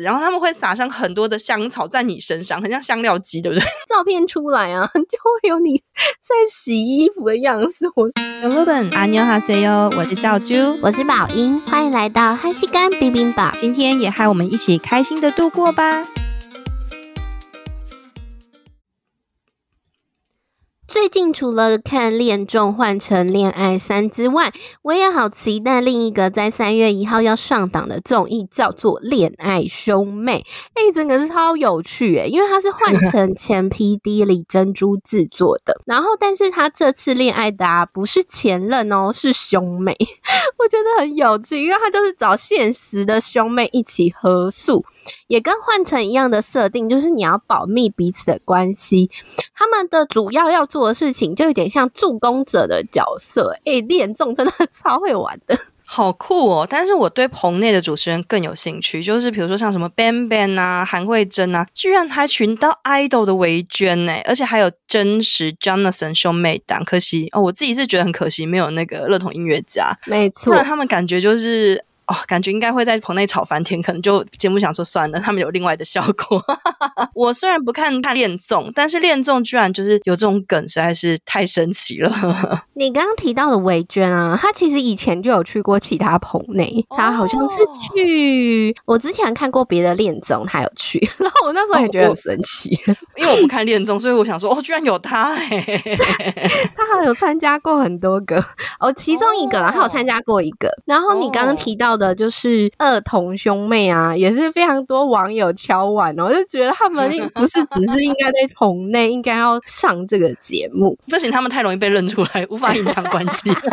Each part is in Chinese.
然后他们会撒上很多的香草在你身上，很像香料鸡，对不对？照片出来啊，就会有你在洗衣服的样子。我是 Hello，阿妞哈塞哟，我是小猪，我是宝英，欢迎来到汉西干冰冰堡。今天也和我们一起开心的度过吧。最近除了看《恋综换成恋爱三》之外，我也好期待另一个在三月一号要上档的综艺，叫做《恋爱兄妹》。哎，真的是超有趣诶，因为它是换 成前 PD 李珍珠制作的。然后，但是他这次恋爱的啊，不是前任哦，是兄妹。我觉得很有趣，因为他就是找现实的兄妹一起合宿，也跟换成一样的设定，就是你要保密彼此的关系。他们的主要要做。的事情就有点像助攻者的角色，哎、欸，恋综真的 超会玩的，好酷哦！但是我对棚内的主持人更有兴趣，就是比如说像什么 Bang Bang 啊、韩慧珍啊，居然还寻到 idol 的围娟呢，而且还有真实 Jonathan 兄妹档，可惜哦，我自己是觉得很可惜，没有那个乐童音乐家，没错，不然他们感觉就是。哦，感觉应该会在棚内吵翻天，可能就节目想说算了，他们有另外的效果。我虽然不看看恋综，但是恋综居然就是有这种梗，实在是太神奇了。你刚刚提到的维娟啊，她其实以前就有去过其他棚内，她好像是去、哦、我之前看过别的恋综，她有去，然后我那时候也觉得很神奇，哦、因为我不看恋综，所以我想说哦，居然有她哎、欸，她还有参加过很多个哦，其中一个她有参加过一个，然后你刚刚提到的。就是二童兄妹啊，也是非常多网友敲碗哦，我就觉得他们不是只是应该在棚内，应该要上这个节目。不行，他们太容易被认出来，无法隐藏关系。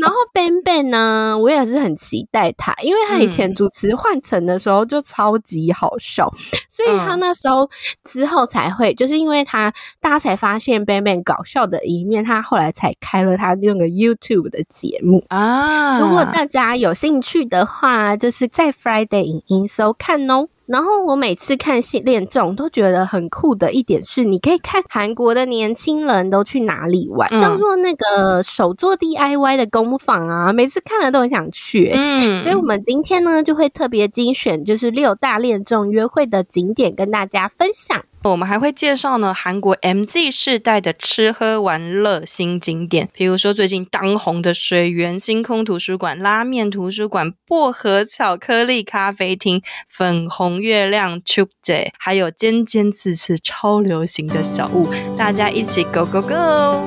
然后 Ben Ben 呢，我也是很期待他，因为他以前主持换乘的时候就超级好笑，所以他那时候之后才会，就是因为他大家才发现 Ben Ben 搞笑的一面，他后来才开了他那个 YouTube 的节目啊。如果大家有兴趣的话，就是在 Friday 影音收看哦。然后我每次看系列这种都觉得很酷的一点是，你可以看韩国的年轻人都去哪里玩，嗯、像做那个手做 DIY 的工坊啊，每次看了都很想去、欸。嗯，所以我们今天呢就会特别精选，就是六大恋综约会的景点跟大家分享。我们还会介绍呢，韩国 MZ 世代的吃喝玩乐新景点，比如说最近当红的水源星空图书馆、拉面图书馆、薄荷巧克力咖啡厅、粉红月亮축 제， 还有尖尖刺刺超流行的小物，大家一起 Go Go Go！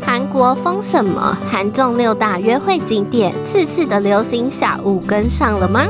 韩国疯什么？韩中六大约会景点，刺刺的流行小物跟上了吗？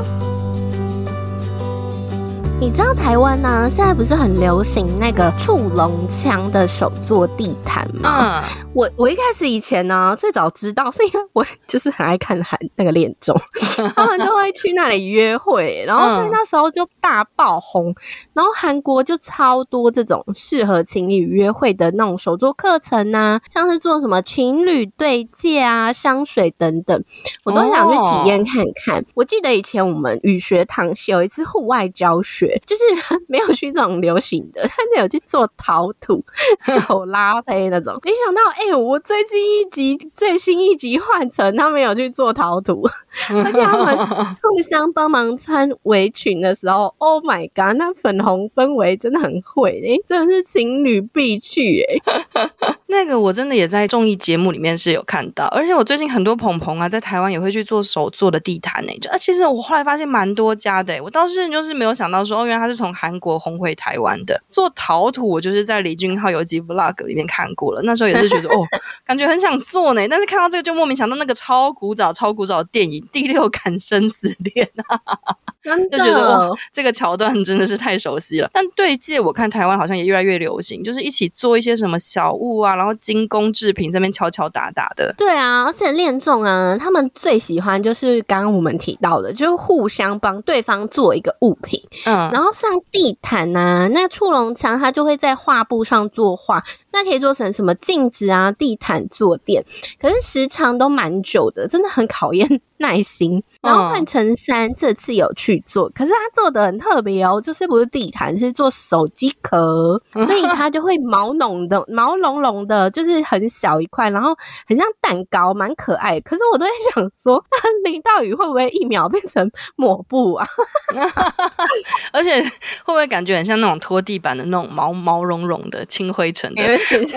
你知道台湾呢、啊，现在不是很流行那个触龙枪的手作地毯吗？嗯、我我一开始以前呢、啊，最早知道是因为我就是很爱看韩那个恋综，他们就会去那里约会，然后所以那时候就大爆红，然后韩国就超多这种适合情侣约会的那种手作课程啊，像是做什么情侣对戒啊、香水等等，我都想去体验看看。哦、我记得以前我们语学堂有一次户外教学。就是 没有去这种流行的，但是有去做陶土、手拉胚那种。没想到，哎、欸，我最近一集最新一集换成他们有去做陶土，而且他们互相帮忙穿围裙的时候，Oh my god，那粉红氛围真的很会，哎、欸，真的是情侣必去，哎，那个我真的也在综艺节目里面是有看到，而且我最近很多朋朋啊，在台湾也会去做手做的地毯，呢，就啊，其实我后来发现蛮多家的，我倒是就是没有想到说。因为他是从韩国红回台湾的，做陶土，我就是在李俊浩有集 vlog 里面看过了。那时候也是觉得哦，感觉很想做呢。但是看到这个就莫名想到那个超古早、超古早的电影《第六感生死恋》啊，真的就觉得哇，这个桥段真的是太熟悉了。但对戒，我看台湾好像也越来越流行，就是一起做一些什么小物啊，然后精工制品这边敲敲打打的。对啊，而且恋众啊，他们最喜欢就是刚刚我们提到的，就是互相帮对方做一个物品，嗯。然后像地毯啊，那触龙墙它就会在画布上作画，那可以做成什么镜子啊、地毯坐垫，可是时长都蛮久的，真的很考验 耐心。然后换成三这次有去做，可是他做的很特别哦，就是不是地毯，是做手机壳，所以它就会毛茸的、毛茸茸的，就是很小一块，然后很像蛋糕，蛮可爱。可是我都在想说，那淋到雨会不会一秒变成抹布啊？而且会不会感觉很像那种拖地板的那种毛毛茸茸的、清灰尘的？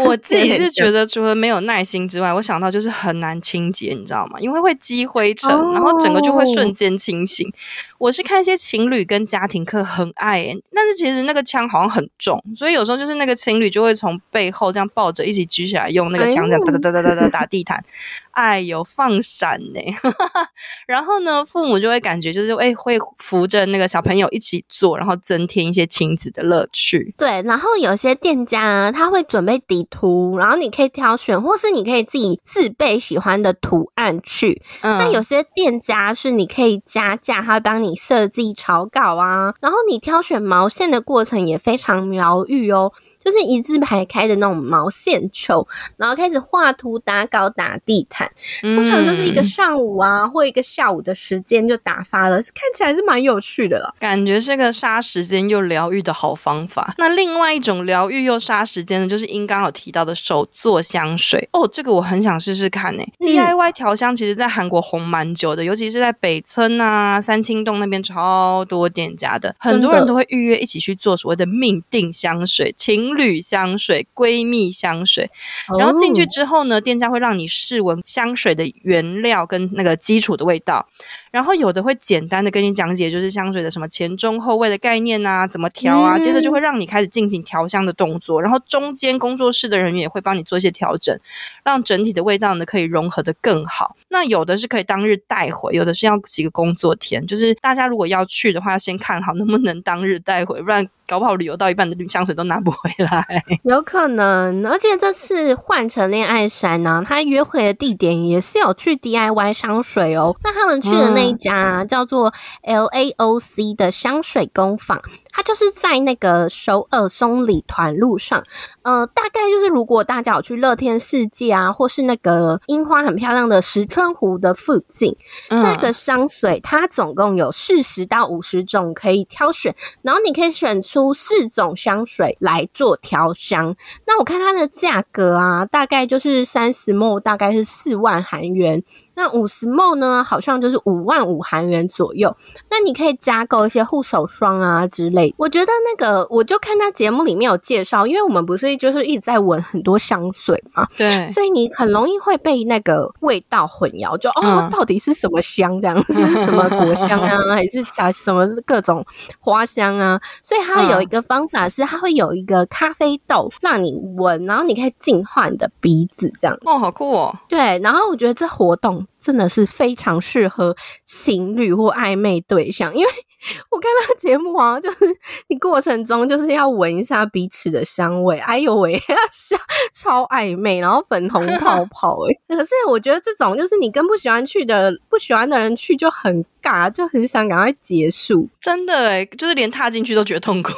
我自己是觉得，除了没有耐心之外，我想到就是很难清洁，你知道吗？因为会积灰尘，然后整个就会瞬间清醒。我是看一些情侣跟家庭课很爱、欸，但是其实那个枪好像很重，所以有时候就是那个情侣就会从背后这样抱着一起举起来，用那个枪这样哒哒哒哒哒哒打地毯。哎有，放闪呢！然后呢，父母就会感觉就是哎、欸，会扶着那个小朋友一起做，然后增添一些亲子的乐趣。对，然后有些店家呢，他会准备底图，然后你可以挑选，或是你可以自己自备喜欢的图案去。嗯，那有些店家是你可以加价，他会帮你设计草稿啊，然后你挑选毛线的过程也非常疗愈哦。就是一字排开的那种毛线球，然后开始画图、打稿、打地毯，通常就是一个上午啊，或一个下午的时间就打发了，看起来是蛮有趣的了。感觉是个杀时间又疗愈的好方法。那另外一种疗愈又杀时间的，就是英刚有提到的手做香水哦，这个我很想试试看呢、DIY 调香其实在韩国红蛮久的，尤其是在北村啊、三清洞那边超多店家的，很多人都会预约一起去做所谓的命定香水，情侣香水、闺蜜香水，然后进去之后呢，店家会让你试闻香水的原料跟那个基础的味道。然后有的会简单的跟你讲解，就是香水的什么前中后味的概念啊，怎么调啊，接着就会让你开始进行调香的动作。然后中间工作室的人员也会帮你做一些调整，让整体的味道呢可以融合的更好。那有的是可以当日带回，有的是要几个工作天。就是大家如果要去的话，要先看好能不能当日带回，不然搞不好旅游到一半的香水都拿不回来。有可能，而且这次换成恋爱山呢、啊，他约会的地点也是有去 DIY 香水哦。那他们去的那。一家叫做 LAOC 的香水工坊。它就是在那个首尔松里团路上，呃，大概就是如果大家有去乐天世界啊，或是那个樱花很漂亮的石川湖的附近，嗯、那个香水它总共有四十到五十种可以挑选，然后你可以选出四种香水来做调香。那我看它的价格啊，大概就是三十 ml 大概是四万韩元，那五十 ml 呢，好像就是五万五韩元左右。那你可以加购一些护手霜啊之类。我觉得那个，我就看他节目里面有介绍，因为我们不是就是一直在闻很多香水嘛，对，所以你很容易会被那个味道混淆，就哦，到底是什么香这样子，嗯、什么果香啊，还是加什么各种花香啊？所以它有一个方法是，它会有一个咖啡豆让你闻，然后你可以净化你的鼻子这样子。哦，好酷哦！对，然后我觉得这活动真的是非常适合情侣或暧昧对象，因为。我看到节目啊，就是你过程中就是要闻一下彼此的香味，哎呦喂，香超暧昧，然后粉红 泡泡哎。可是我觉得这种就是你跟不喜欢去的不喜欢的人去就很尬，就很想赶快结束。真的哎，就是连踏进去都觉得痛苦。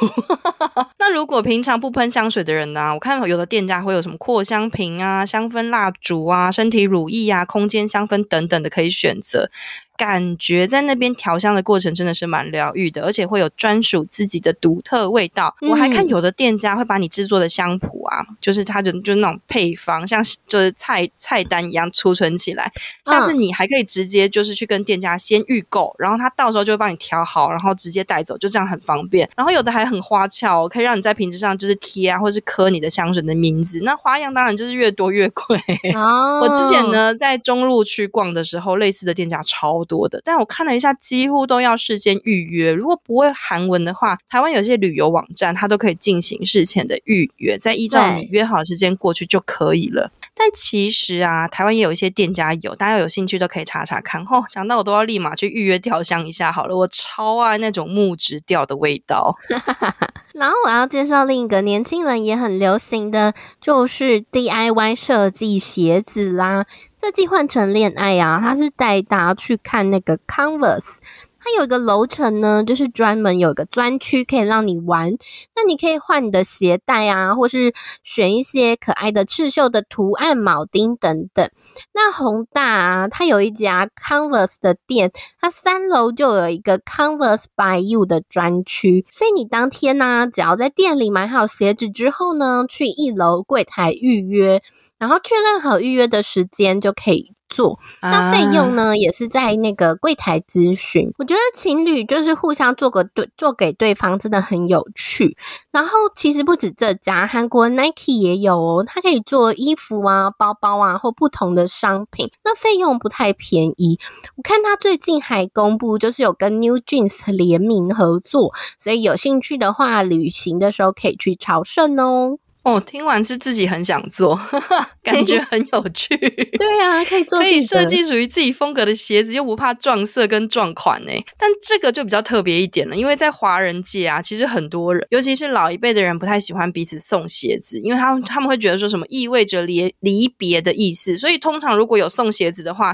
那如果平常不喷香水的人呢、啊？我看有的店家会有什么扩香瓶啊、香氛蜡烛啊、身体乳液啊、空间香氛等等的可以选择。感觉在那边调香的过程真的是蛮疗愈的，而且会有专属自己的独特味道。嗯、我还看有的店家会把你制作的香谱啊，就是它的就是那种配方，像就是菜菜单一样储存起来。下次你还可以直接就是去跟店家先预购，然后他到时候就会帮你调好，然后直接带走，就这样很方便。然后有的还很花俏，可以让你在瓶子上就是贴啊，或是刻你的香水的名字。那花样当然就是越多越贵。哦、我之前呢在中路区逛的时候，类似的店家超多的，但我看了一下，几乎都要事先预约。如果不会韩文的话，台湾有些旅游网站，它都可以进行事前的预约，再依照你约好时间过去就可以了。但其实啊，台湾也有一些店家有，大家有兴趣都可以查查看。哦，讲到我都要立马去预约调香一下好了，我超爱那种木质调的味道。然后我要介绍另一个年轻人也很流行的，就是 DIY 设计鞋子啦。这季换成恋爱啊，他是带大家去看那个 Converse，它有一个楼层呢，就是专门有一个专区可以让你玩。那你可以换你的鞋带啊，或是选一些可爱的刺绣的图案铆钉等等。那宏大啊，它有一家 Converse 的店，它三楼就有一个 Converse by You 的专区，所以你当天呢、只要在店里买好鞋子之后呢，去一楼柜台预约，然后确认好预约的时间就可以。做那费用呢，也是在那个柜台咨询。我觉得情侣就是互相做个对，做给对方真的很有趣。然后其实不止这家，韩国 Nike 也有哦，它可以做衣服啊、包包啊或不同的商品。那费用不太便宜。我看他最近还公布，就是有跟 New Jeans 联名合作，所以有兴趣的话，旅行的时候可以去朝圣哦。哦，听完是自己很想做，感觉很有趣。对啊，可以做，可以设计属于自己风格的鞋子，又不怕撞色跟撞款呢。但这个就比较特别一点了，因为在华人界啊，其实很多人，尤其是老一辈的人，不太喜欢彼此送鞋子，因为他们他们会觉得说什么意味着离离别的意思。所以通常如果有送鞋子的话，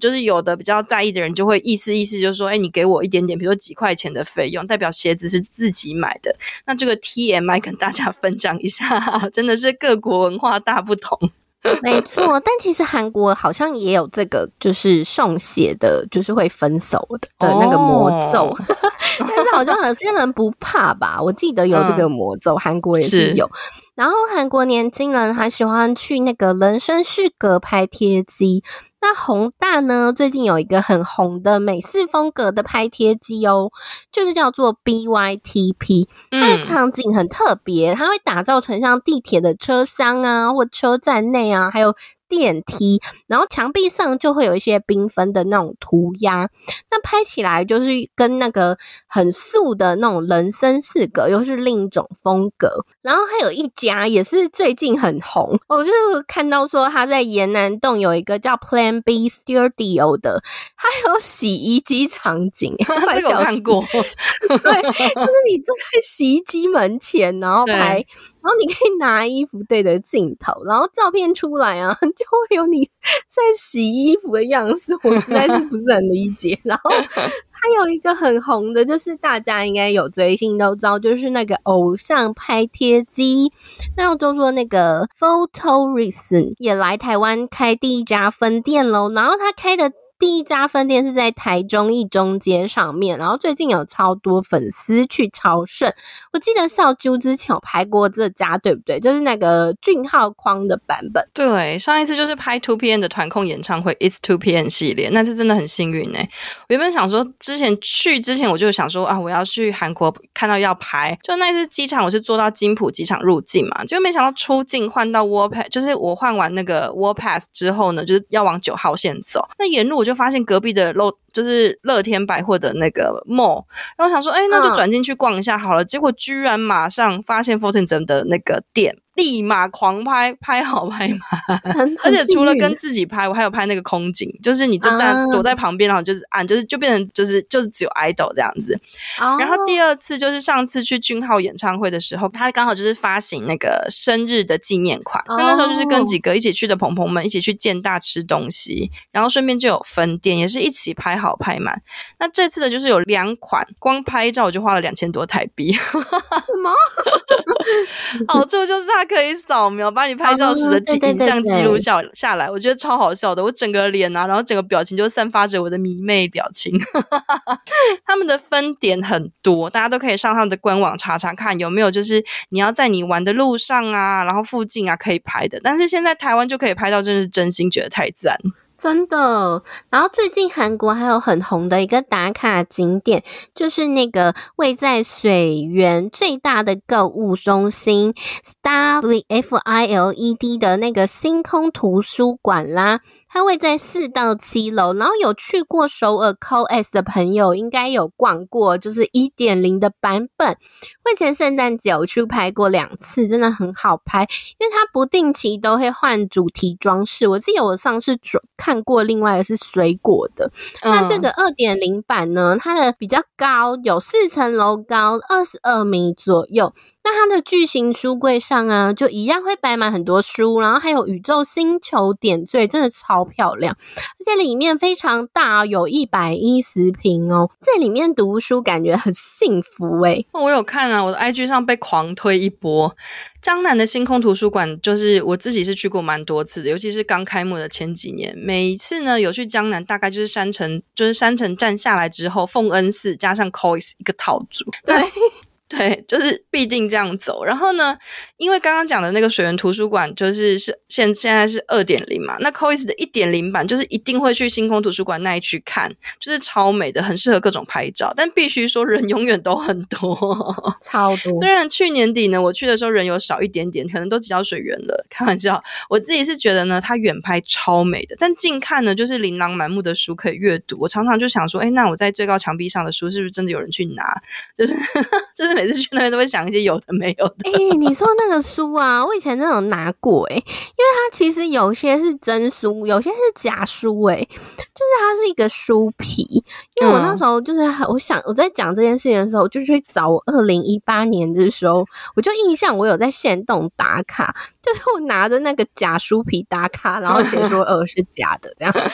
就是有的比较在意的人就会意思意思，就是说，哎，你给我一点点，比如说几块钱的费用，代表鞋子是自己买的。那这个 TMI 跟大家分享一下。真的是各国文化大不同，没错。但其实韩国好像也有这个，就是送血的，就是会分手的的那个魔咒。Oh. 但是好像有些人不怕吧？我记得有这个魔咒，韩、嗯、国也是有。是然后韩国年轻人还喜欢去那个人生适格拍贴机。那宏大呢？最近有一个很红的美式风格的拍贴机哦，就是叫做 BYTP，它的场景很特别，它会打造成像地铁的车厢啊，或车站内啊，还有。电梯，然后墙壁上就会有一些缤纷的那种涂鸦，那拍起来就是跟那个很素的那种人生四格又是另一种风格。然后还有一家也是最近很红，我就看到说他在延南洞有一个叫 Plan B Studio 的，还有洗衣机场景，这个我看过，对，就是你坐在洗衣机门前，然后拍。然后你可以拿衣服对着镜头，然后照片出来啊，就会有你在洗衣服的样子。我实在是不是很理解。然后还有一个很红的，就是大家应该有追星都知道，就是那个偶像拍贴机。那就说那个 Photorisen 也来台湾开第一家分店喽。然后他开的。第一家分店是在台中一中街上面，然后最近有超多粉丝去朝圣。我记得少啾之前有拍过这家，对不对？就是那个俊浩框的版本。对，上一次就是拍 Two PM 的团控演唱会，It's Two PM 系列，那次真的很幸运哎。我原本想说，之前去之前我就想说啊，我要去韩国看到要拍，就那一次机场我是坐到金浦机场入境嘛，结果没想到出境换到 War Pass，就是我换完那个 War Pass 之后呢，就是要往九号线走，那沿路我就。就发现隔壁的乐就是乐天百货的那个 mall，然后想说，哎，那就转进去逛一下好了。嗯、结果居然马上发现 Fourteen 的那个店。立马狂拍，拍好拍满，而且除了跟自己拍，我还有拍那个空景，就是你就站躲在旁边，然后就是按，就是就变成就是就是只有 idol 这样子。然后第二次就是上次去俊浩演唱会的时候，他刚好就是发行那个生日的纪念款，那那时候就是跟几个一起去的朋朋们一起去建大吃东西，然后顺便就有分店，也是一起拍好拍满。那这次的就是有两款，光拍照我就花了两千多台币。什么？好 处就是他。可以扫描，把你拍照时的影像记录下下来，我觉得超好笑的。我整个脸啊，然后整个表情就散发着我的迷妹表情。他们的分点很多，大家都可以上他们的官网查查看有没有，就是你要在你玩的路上啊，然后附近啊可以拍的。但是现在台湾就可以拍到，真是真心觉得太赞。真的，然后最近韩国还有很红的一个打卡景点，就是那个位在水源最大的购物中心 Starfiled 的那个星空图书馆啦。它会在四到七楼，然后有去过首尔 COS 的朋友应该有逛过，就是一点零的版本。会前圣诞节有去拍过两次，真的很好拍，因为它不定期都会换主题装饰。我记得我上次看过，另外一个是水果的。嗯、那这个二点零版呢，它的比较高，有四层楼高，二十二米左右。那它的巨型书柜上啊，就一样会摆满很多书，然后还有宇宙星球点缀，真的超漂亮。而且里面非常大，有一百一十平哦，在里面读书感觉很幸福诶、欸。我有看啊，我的 IG 上被狂推一波。江南的星空图书馆，就是我自己是去过蛮多次的，尤其是刚开幕的前几年，每一次呢有去江南，大概就是山城，就是山城站下来之后，奉恩寺加上 COYS 一个套组，对。对，就是必定这样走。然后呢，因为刚刚讲的那个水源图书馆，就是是现现在是二点零嘛，那 COYS 的一点零版就是一定会去星空图书馆那一区看，就是超美的，很适合各种拍照。但必须说，人永远都很多，超多。虽然去年底呢，我去的时候人有少一点点，可能都挤到水源了。开玩笑，我自己是觉得呢，它远拍超美的，但近看呢，就是琳琅满目的书可以阅读。我常常就想说，哎，那我在最高墙壁上的书，是不是真的有人去拿？就是 就是。每次去那边都会想一些有的没有的。哎、欸，你说那个书啊，我以前真的有拿过哎、欸，因为它其实有些是真书，有些是假书哎、欸，就是它是一个书皮。因为我那时候就是我想我在讲这件事情的时候，就去找我二零一八年的时候，我就印象我有在现动打卡，就是我拿着那个假书皮打卡，然后写说 呃是假的这样，就是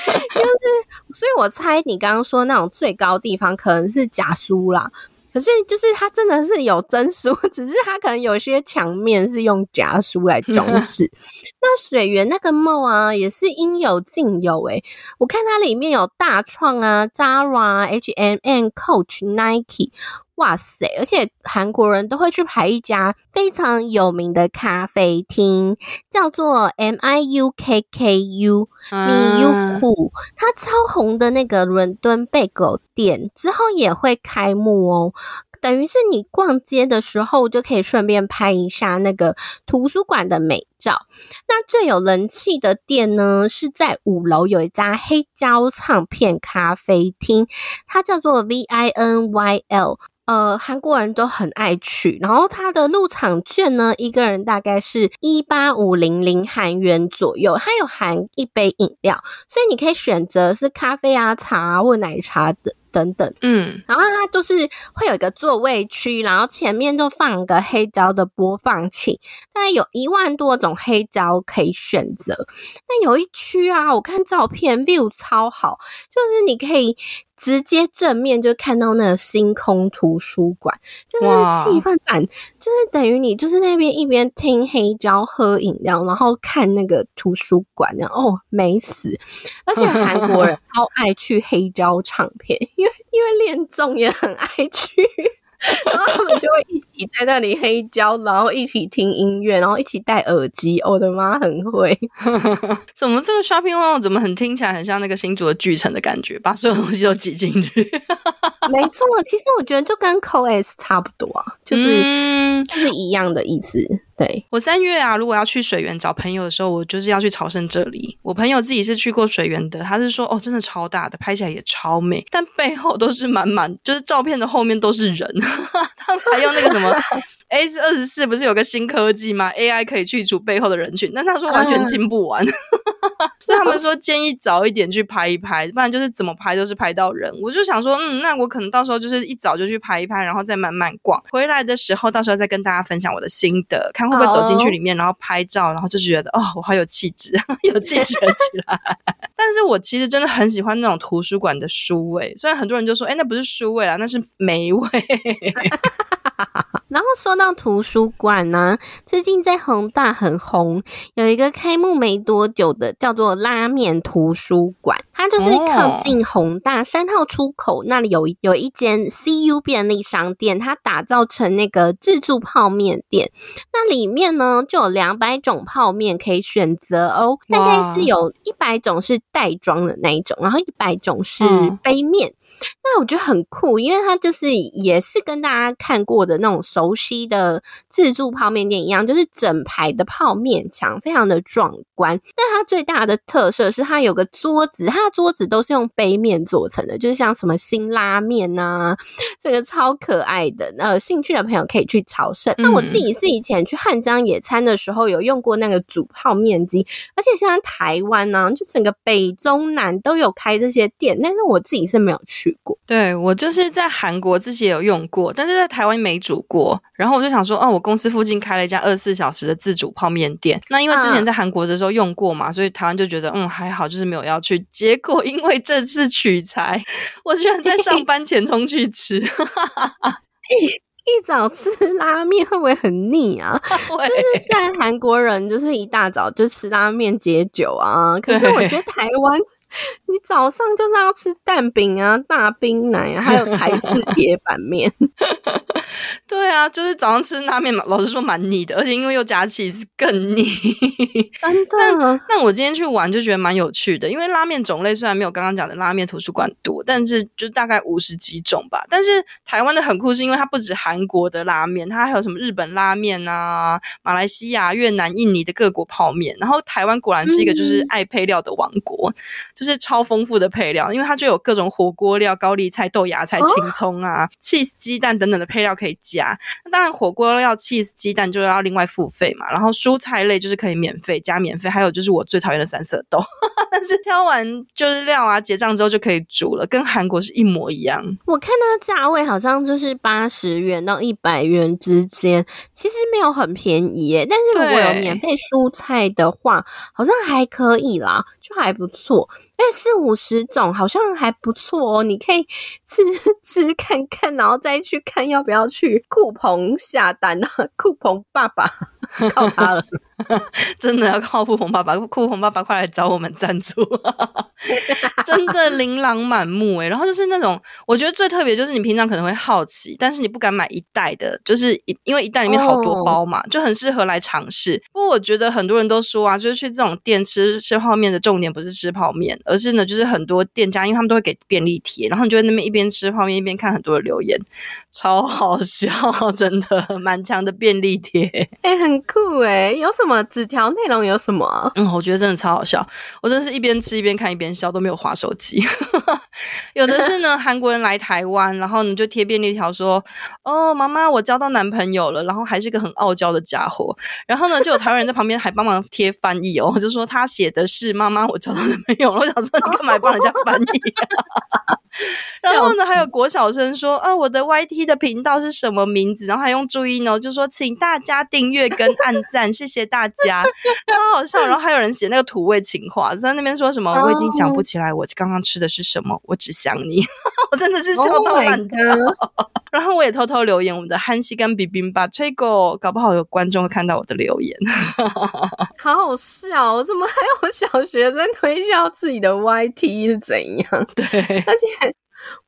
所以我猜你刚刚说那种最高地方可能是假书啦。可是，就是它真的是有真书，只是它可能有些墙面是用假书来装饰。那水源那个 mall 啊，也是应有尽有诶、欸、我看它里面有大创啊、Zara、H&M、Coach、Nike，哇塞！而且韩国人都会去排一家非常有名的咖啡厅，叫做 M I U K K U Miyuku，它超红的那个伦敦贝狗店之后也会开幕哦。等于是你逛街的时候就可以顺便拍一下那个图书馆的美照。那最有人气的店呢，是在五楼有一家黑胶唱片咖啡厅，它叫做 V I N Y L。呃，韩国人都很爱去。然后它的入场券呢，一个人大概是一八五零零韩元左右，它有含一杯饮料，所以你可以选择是咖啡啊、茶啊或奶茶的。等等，嗯，然后它就是会有一个座位区，然后前面就放个黑胶的播放器，大概有一万多种黑胶可以选择。那有一区啊，我看照片 view 超好，就是你可以直接正面就看到那个星空图书馆，就是气氛感，就是等于你就是那边一边听黑胶喝饮料，然后看那个图书馆，然后哦美死！而且韩国人 超爱去黑胶唱片。因为因为恋综也很爱去，然后他们就会一起在那里黑胶，然后一起听音乐，然后一起戴耳机。我的妈，很会！怎么这个 shopping mall 怎么很听起来很像那个新竹的巨城的感觉，把所有东西都挤进去。没错，其实我觉得就跟 COS 差不多啊，就是、嗯、就是一样的意思。对，我三月啊，如果要去水源找朋友的时候，我就是要去朝圣这里。我朋友自己是去过水源的，他是说哦，真的超大的，拍起来也超美，但背后都是满满，就是照片的后面都是人，他还用那个什么。S 二十四不是有个新科技吗？AI 可以去除背后的人群，但他说完全清不完，嗯、所以他们说建议早一点去拍一拍，不然就是怎么拍都是拍到人。我就想说，嗯，那我可能到时候就是一早就去拍一拍，然后再慢慢逛，回来的时候到时候再跟大家分享我的心得，看会不会走进去里面，然后拍照，然后就觉得哦，我好有气质，有气质了起来。但是我其实真的很喜欢那种图书馆的书味，虽然很多人就说，哎，那不是书味啦，那是霉味。然后说到图书馆呢、啊，最近在恒大很红，有一个开幕没多久的叫做拉面图书馆，它就是靠近宏大三号出口那里有有一间 CU 便利商店，它打造成那个自助泡面店，那里面呢就有两百种泡面可以选择哦，大概是有一百种是袋装的那一种，然后一百种是杯面。那我觉得很酷，因为它就是也是跟大家看过的那种熟悉的自助泡面店一样，就是整排的泡面墙，非常的壮观。那它最大的特色是它有个桌子，它的桌子都是用杯面做成的，就是像什么辛拉面呐、啊，这个超可爱的。那有兴趣的朋友可以去朝圣。那我自己是以前去汉江野餐的时候有用过那个煮泡面机，而且现在台湾呢、啊，就整个北中南都有开这些店，但是我自己是没有去过。对，我就是在韩国自己也有用过，但是在台湾没煮过。然后我就想说，哦，我公司附近开了一家二十四小时的自煮泡面店。那因为之前在韩国的时候用过嘛，所以台湾就觉得，嗯，还好，就是没有要去。结果因为这次取材，我居然在上班前冲去吃。一一早吃拉面会不会很腻啊？就是现在韩国人就是一大早就吃拉面解酒啊。可是我觉得台湾。你早上就是要吃蛋饼啊、大冰奶啊，还有台式 铁板面。对啊，就是早上吃拉面嘛，老实说蛮腻的，而且因为又加起司更腻。真的？但我今天去玩就觉得蛮有趣的，因为拉面种类虽然没有刚刚讲的拉面图书馆多，但是就大概五十几种吧。但是台湾的很酷，是因为它不止韩国的拉面，它还有什么日本拉面啊、马来西亚、越南、印尼的各国泡面。然后台湾果然是一个就是爱配料的王国。嗯就是超丰富的配料，因为它就有各种火锅料、高丽菜、豆芽菜、青葱啊、cheese、鸡蛋等等的配料可以加。那当然，火锅料、cheese、鸡蛋就要另外付费嘛。然后蔬菜类就是可以免费加免费，还有就是我最讨厌的三色豆。但是挑完就是料啊，结账之后就可以煮了，跟韩国是一模一样。我看它价位好像就是八十元到一百元之间，其实没有很便宜耶。但是如果有免费蔬菜的话，好像还可以啦，就还不错。哎，四五十种好像还不错哦，你可以吃 吃看看，然后再去看要不要去酷澎下单啊，酷澎爸爸。靠他了。真的要靠酷澎爸爸，酷澎爸爸快来找我们赞助，真的琳琅满目诶，然后就是那种，我觉得最特别就是你平常可能会好奇，但是你不敢买一袋的，就是因为一袋里面好多包嘛，就很适合来尝试。不过我觉得很多人都说啊，就是去这种店吃吃泡面的重点不是吃泡面，而是呢，就是很多店家因为他们都会给便利贴，然后你就在那边一边吃泡面一边看很多的留言，超好笑，真的满墙的便利贴，哎，很酷哎，有什么？纸条内容有什么？嗯，我觉得真的超好笑。我真的是一边吃一边看一边笑，都没有滑手机。有的是呢，韩国人来台湾，然后你就贴便利条说：“哦，妈妈，我交到男朋友了。”然后还是个很傲娇的家伙。然后呢，就有台湾人在旁边还帮忙贴翻译哦，就说他写的是“妈妈，我交到男朋友了。”我想说，你干嘛帮人家翻译？然后呢，还有国小生说：“啊，我的 YT 的频道是什么名字？”然后还用注音哦，就说：“请大家订阅跟按赞，谢谢大家。”超好笑。然后还有人写那个土味情话，在那边说什么：“我已经想不起来我刚刚吃的是什么，我只想你。”我真的是笑到烂掉。Oh、然后我也偷偷留言：“我们的憨西跟比冰吧吹狗，搞不好有观众会看到我的留言。”好好笑！怎么还有小学生推销自己的 YT 是怎样？对，而且。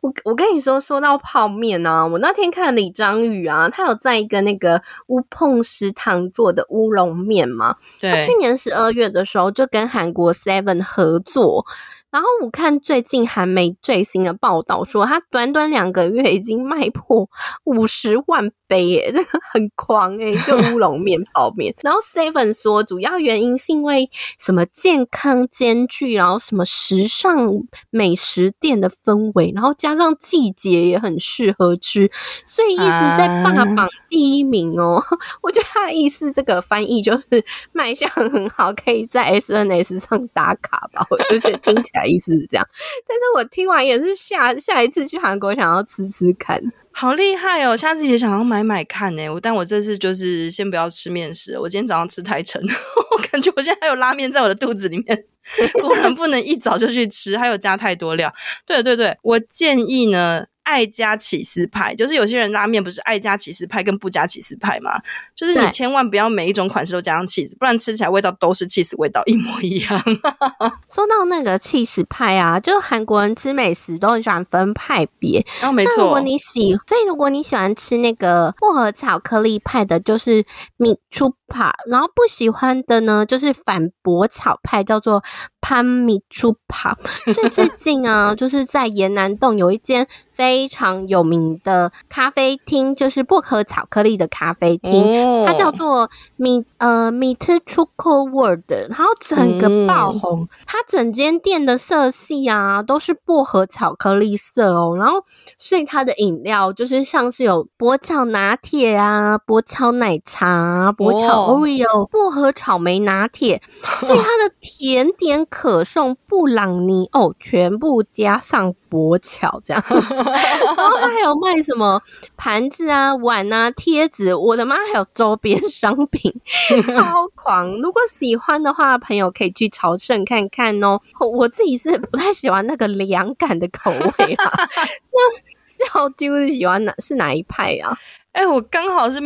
我我跟你说，说到泡面啊，我那天看李章宇啊，他有在一个那个乌碰食堂做的乌龙面嘛，对，他去年十二月的时候就跟韩国 Seven 合作。然后我看最近韩媒最新的报道说，他短短两个月已经卖破五十万杯耶，这个很狂诶，就乌龙面 泡面。然后 Seven 说，主要原因是因为什么健康兼具，然后什么时尚美食店的氛围，然后加上季节也很适合吃，所以一直在霸榜第一名哦。啊、我觉得他的意思这个翻译就是卖相很好，可以在 SNS 上打卡吧。我就觉得听起来。意思是这样，但是我听完也是下下一次去韩国想要吃吃看，好厉害哦！下次也想要买买看呢。我但我这次就是先不要吃面食，我今天早上吃太撑，我感觉我现在还有拉面在我的肚子里面，果然不能一早就去吃，还有加太多料。对对对，我建议呢。爱加起司派，就是有些人拉面不是爱加起司派跟不加起司派吗？就是你千万不要每一种款式都加上起司，不然吃起来味道都是起司味道，一模一样。说到那个起司派啊，就韩国人吃美食都很喜欢分派别。哦，没错。如果你喜，所以如果你喜欢吃那个薄荷巧克力派的，就是米出派，然后不喜欢的呢，就是反薄草派，叫做潘米出派。所以最近啊，就是在延南洞有一间。非常有名的咖啡厅，就是薄荷巧克力的咖啡厅，哦、它叫做米呃米特出口 World，然后整个爆红，嗯、它整间店的色系啊都是薄荷巧克力色哦，然后所以它的饮料就是像是有薄巧拿铁啊、薄巧奶茶、薄巧 Oreo、薄荷草莓拿铁，所以它的甜点可颂、布朗尼哦，全部加上薄巧这样，然后他还有卖什么盘子啊、碗啊、贴纸，我的妈，还有周边商品，超狂！如果喜欢的话，朋友可以去朝圣看看哦。我自己是不太喜欢那个凉感的口味啊。那小丢喜欢哪是哪一派啊？哎、欸，我刚好是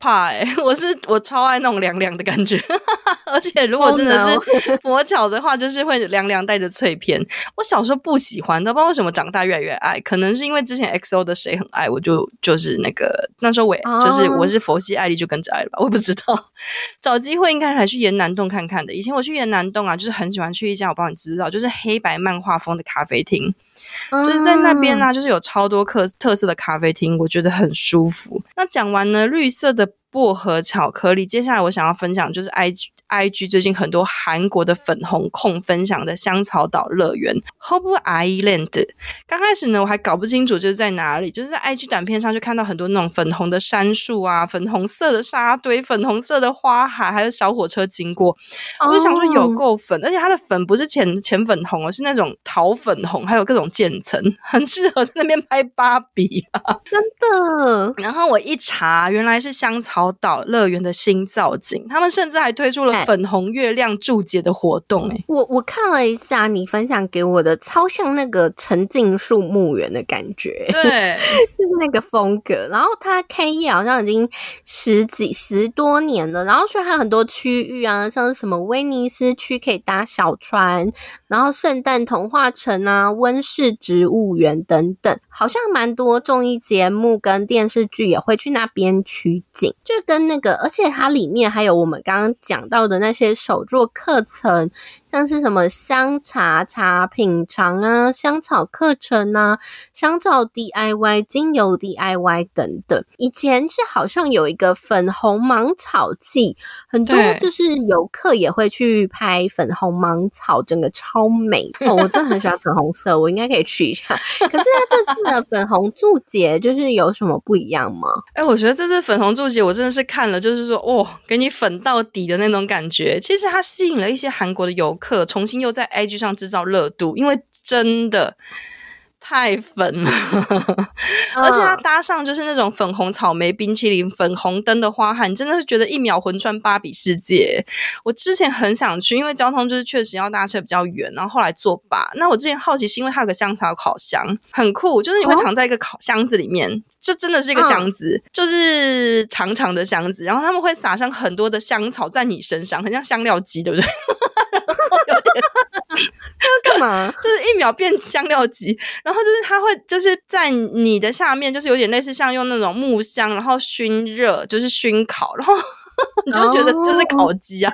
哎，我是我超爱那种凉凉的感觉，而且如果真的是佛 巧的话，就是会凉凉带着脆片。我小时候不喜欢，都不知道为什么长大越来越爱，可能是因为之前 XO 的谁很爱，我就就是那个那时候我也、oh. 就是我是佛系爱丽就跟着爱了吧，我也不知道。找机会应该还去延南洞看看的。以前我去延南洞啊，就是很喜欢去一家，我不知道你知不知道，就是黑白漫画风的咖啡厅。就是在那边呢、啊，就是有超多特特色的咖啡厅，我觉得很舒服。那讲完呢，绿色的。薄荷巧克力，接下来我想要分享就是 I G I G 最近很多韩国的粉红控分享的香草岛乐园 Hope Island。刚开始呢，我还搞不清楚就是在哪里，就是在 I G 短片上就看到很多那种粉红的杉树啊，粉红色的沙堆，粉红色的花海，还有小火车经过，我就想说有够粉，而且它的粉不是浅浅粉红而是那种桃粉红，还有各种渐层，很适合在那边拍芭比啊，真的。然后我一查，原来是香草。岛乐园的新造景，他们甚至还推出了粉红月亮注解的活动、欸。哎，我我看了一下你分享给我的，超像那个沉浸树墓园的感觉，对，就是那个风格。然后它开业好像已经十几十多年了，然后所以还有很多区域啊，像是什么威尼斯区可以搭小船，然后圣诞童话城啊、温室植物园等等，好像蛮多综艺节目跟电视剧也会去那边取景，就。跟那个，而且它里面还有我们刚刚讲到的那些手作课程。像是什么香茶茶品尝啊、香草课程啊、香皂 DIY、精油 DIY 等等。以前是好像有一个粉红芒草季，很多就是游客也会去拍粉红芒草，整个超美哦！我真的很喜欢粉红色，我应该可以去一下。可是它这次的粉红注解就是有什么不一样吗？哎、欸，我觉得这次粉红注解我真的是看了，就是说哦，给你粉到底的那种感感觉。其实它吸引了一些韩国的游客。重新又在 IG 上制造热度，因为真的太粉了，而且它搭上就是那种粉红草莓冰淇淋、粉红灯的花海，真的是觉得一秒魂穿芭比世界。我之前很想去，因为交通就是确实要搭车比较远，然后后来作罢。那我之前好奇是因为它有个香草烤箱，很酷，就是你会躺在一个烤箱子里面，就真的是一个箱子，就是长长的箱子，然后他们会撒上很多的香草在你身上，很像香料机，对不对？有点，要干嘛？就是一秒变香料机，然后就是它会就是在你的下面，就是有点类似像用那种木箱，然后熏热，就是熏烤，然后 你就觉得就是烤鸡啊。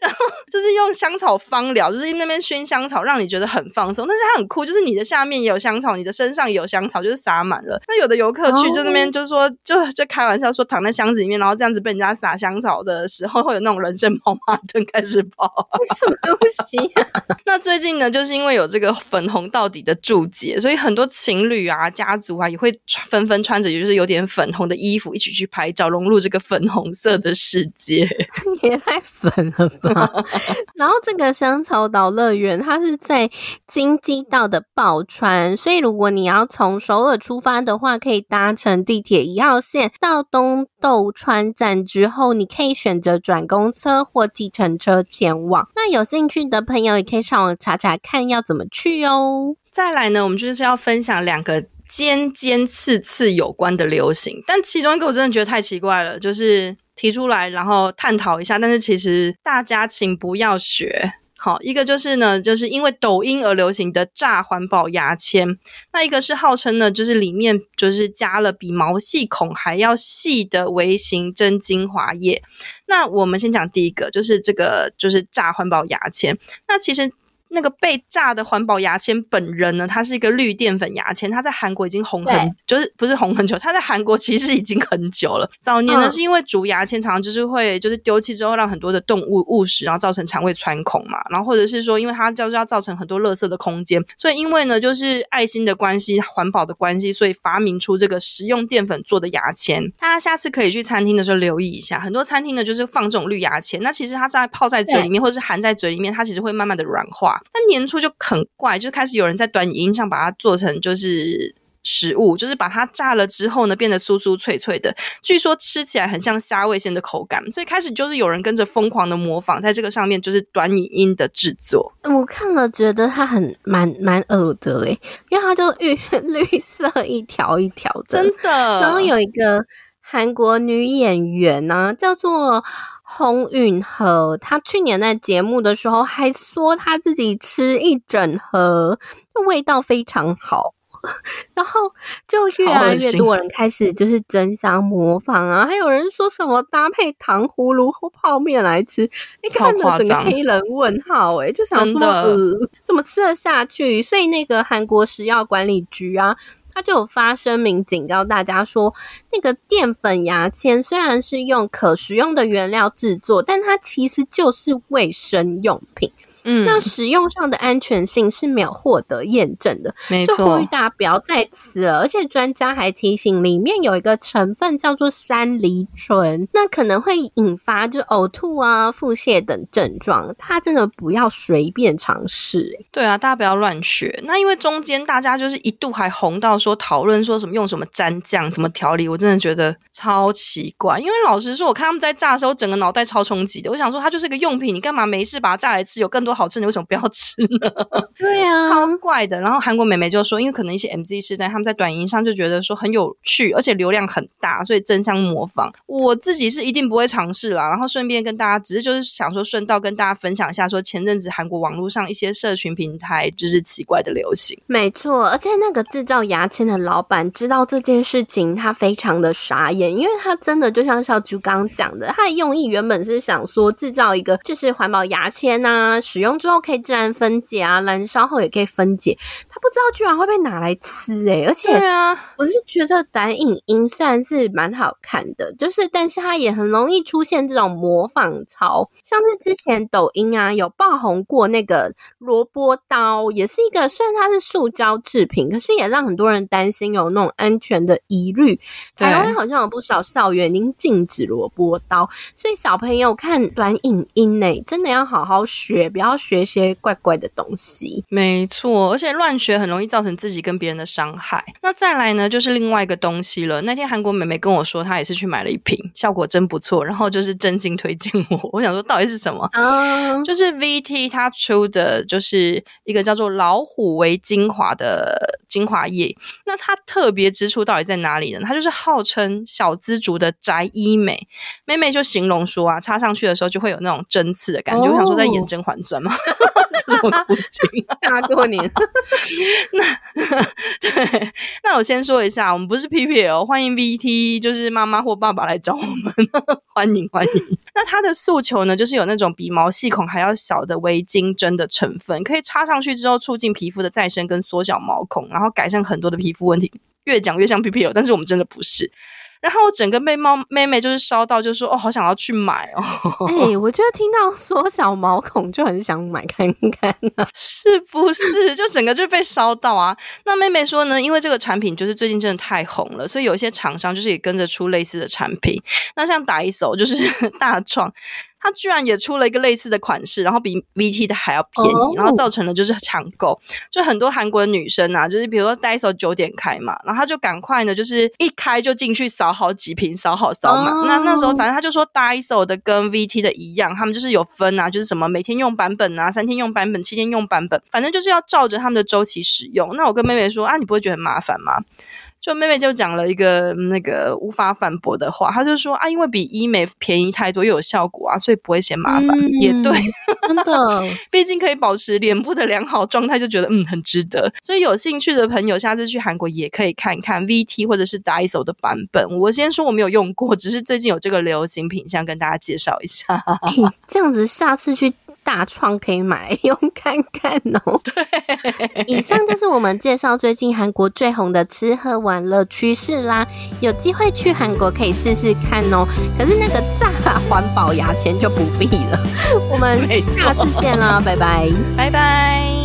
然后就是用香草芳疗，就是那边熏香草，让你觉得很放松。但是它很酷，就是你的下面也有香草，你的身上也有香草，就是撒满了。那有的游客去就那边就是说，就就开玩笑说躺在箱子里面，然后这样子被人家撒香草的时候，会有那种人生跑马灯开始跑，什么东西啊？那最近呢，就是因为有这个粉红到底的注解，所以很多情侣啊、家族啊也会纷纷穿着，也就是有点粉红的衣服一起去拍照，融入这个粉红色的世界，也太粉。然后这个香草岛乐园，它是在京畿道的宝川，所以如果你要从首尔出发的话，可以搭乘地铁一号线到东豆川站之后，你可以选择转公车或计程车前往。那有兴趣的朋友也可以上网查查看要怎么去哦。再来呢，我们就是要分享两个尖尖刺刺有关的流行，但其中一个我真的觉得太奇怪了，就是。提出来，然后探讨一下。但是其实大家请不要学。好，一个就是呢，就是因为抖音而流行的炸环保牙签。那一个是号称呢，就是里面就是加了比毛细孔还要细的微型真精华液。那我们先讲第一个，就是这个就是炸环保牙签。那其实。那个被炸的环保牙签本人呢，它是一个绿淀粉牙签，它在韩国已经红很，就是不是红很久，它在韩国其实已经很久了。早年呢，是因为竹牙签常常就是会就是丢弃之后让很多的动物误食，然后造成肠胃穿孔嘛，然后或者是说因为它就是要造成很多垃圾的空间，所以因为呢就是爱心的关系、环保的关系，所以发明出这个食用淀粉做的牙签。大家下次可以去餐厅的时候留意一下，很多餐厅呢就是放这种绿牙签，那其实它在泡在嘴里面或者是含在嘴里面，它其实会慢慢的软化。但年初就很怪，就开始有人在短影音上把它做成就是食物，就是把它炸了之后呢，变得酥酥脆脆的，据说吃起来很像虾味鲜的口感，所以开始就是有人跟着疯狂的模仿，在这个上面就是短影音的制作。我看了觉得它很蛮蛮恶的诶，因为它就绿 绿色一条一条的，真的。然后有一个韩国女演员呢、啊，叫做。洪允和，他去年在节目的时候还说他自己吃一整盒，味道非常好，然后就越来越多人开始就是争相模仿啊，还有人说什么搭配糖葫芦或泡面来吃，你看到整个黑人问号，诶就想说呃，怎么吃得下去？所以那个韩国食药管理局啊。他就有发声明警告大家说，那个淀粉牙签虽然是用可食用的原料制作，但它其实就是卫生用品。嗯，那使用上的安全性是没有获得验证的，没错。就呼吁大家不要再吃了。而且专家还提醒，里面有一个成分叫做山梨醇，那可能会引发就呕吐啊、腹泻等症状。他真的不要随便尝试。对啊，大家不要乱学。那因为中间大家就是一度还红到说讨论说什么用什么蘸酱、怎么调理，我真的觉得超奇怪。因为老实说，我看他们在炸的时候，整个脑袋超冲击的。我想说，它就是个用品，你干嘛没事把它炸来吃？有更多。好吃，你为什么不要吃呢？对啊，超怪的。然后韩国美眉就说，因为可能一些 MZ 世代他们在短音上就觉得说很有趣，而且流量很大，所以争相模仿。我自己是一定不会尝试啦。然后顺便跟大家，只是就是想说顺道跟大家分享一下，说前阵子韩国网络上一些社群平台就是奇怪的流行。没错，而且那个制造牙签的老板知道这件事情，他非常的傻眼，因为他真的就像小猪刚讲的，他的用意原本是想说制造一个就是环保牙签啊，使用。用之后可以自然分解啊，燃烧后也可以分解。他不知道居然会被拿来吃诶、欸、而且啊我是觉得短影音虽然是蛮好看的，就是但是它也很容易出现这种模仿潮，像是之前抖音啊有爆红过那个萝卜刀，也是一个虽然它是塑胶制品，可是也让很多人担心有那种安全的疑虑。台湾好像有不少校园已经禁止萝卜刀，所以小朋友看短影音呢、欸，真的要好好学，不要。学一些怪怪的东西，没错，而且乱学很容易造成自己跟别人的伤害。那再来呢，就是另外一个东西了。那天韩国妹妹跟我说，她也是去买了一瓶，效果真不错，然后就是真心推荐我。我想说，到底是什么？嗯，就是 VT 它出的就是一个叫做老虎为精华的精华液。那它特别之处到底在哪里呢？它就是号称小资族的宅医美。妹妹就形容说啊，擦上去的时候就会有那种针刺的感觉。哦、我想说，在演《甄嬛传》这种不行，大过年。那对，那我先说一下，我们不是 PPL，欢迎 VT，就是妈妈或爸爸来找我们，欢迎欢迎。那他的诉求呢，就是有那种比毛细孔还要小的微晶针的成分，可以插上去之后促进皮肤的再生跟缩小毛孔，然后改善很多的皮肤问题。越讲越像 PPL，但是我们真的不是。然后我整个被猫妹妹就是烧到，就说哦，好想要去买哦。哎、欸，我觉得听到缩小毛孔就很想买看看啊，是不是？就整个就被烧到啊。那妹妹说呢，因为这个产品就是最近真的太红了，所以有一些厂商就是也跟着出类似的产品。那像打一手就是 大创。它居然也出了一个类似的款式，然后比 VT 的还要便宜，oh. 然后造成了就是抢购，就很多韩国的女生啊，就是比如说 Daiso 九点开嘛，然后她就赶快呢，就是一开就进去扫好几瓶，扫好扫满。Oh. 那那时候反正他就说 Daiso 的跟 VT 的一样，他们就是有分啊，就是什么每天用版本啊，三天用版本，七天用版本，反正就是要照着他们的周期使用。那我跟妹妹说啊，你不会觉得很麻烦吗？就妹妹就讲了一个那个无法反驳的话，她就说啊，因为比医美便宜太多又有效果啊，所以不会嫌麻烦。嗯、也对，真的，毕竟可以保持脸部的良好状态，就觉得嗯很值得。所以有兴趣的朋友，下次去韩国也可以看看 VT 或者是 Daiso 的版本。我先说我没有用过，只是最近有这个流行品相跟大家介绍一下。欸、这样子下次去。大创可以买 用看看哦。对，以上就是我们介绍最近韩国最红的吃喝玩乐趋势啦。有机会去韩国可以试试看哦。可是那个炸环保牙签就不必了。我们下次见啦，拜拜，拜拜。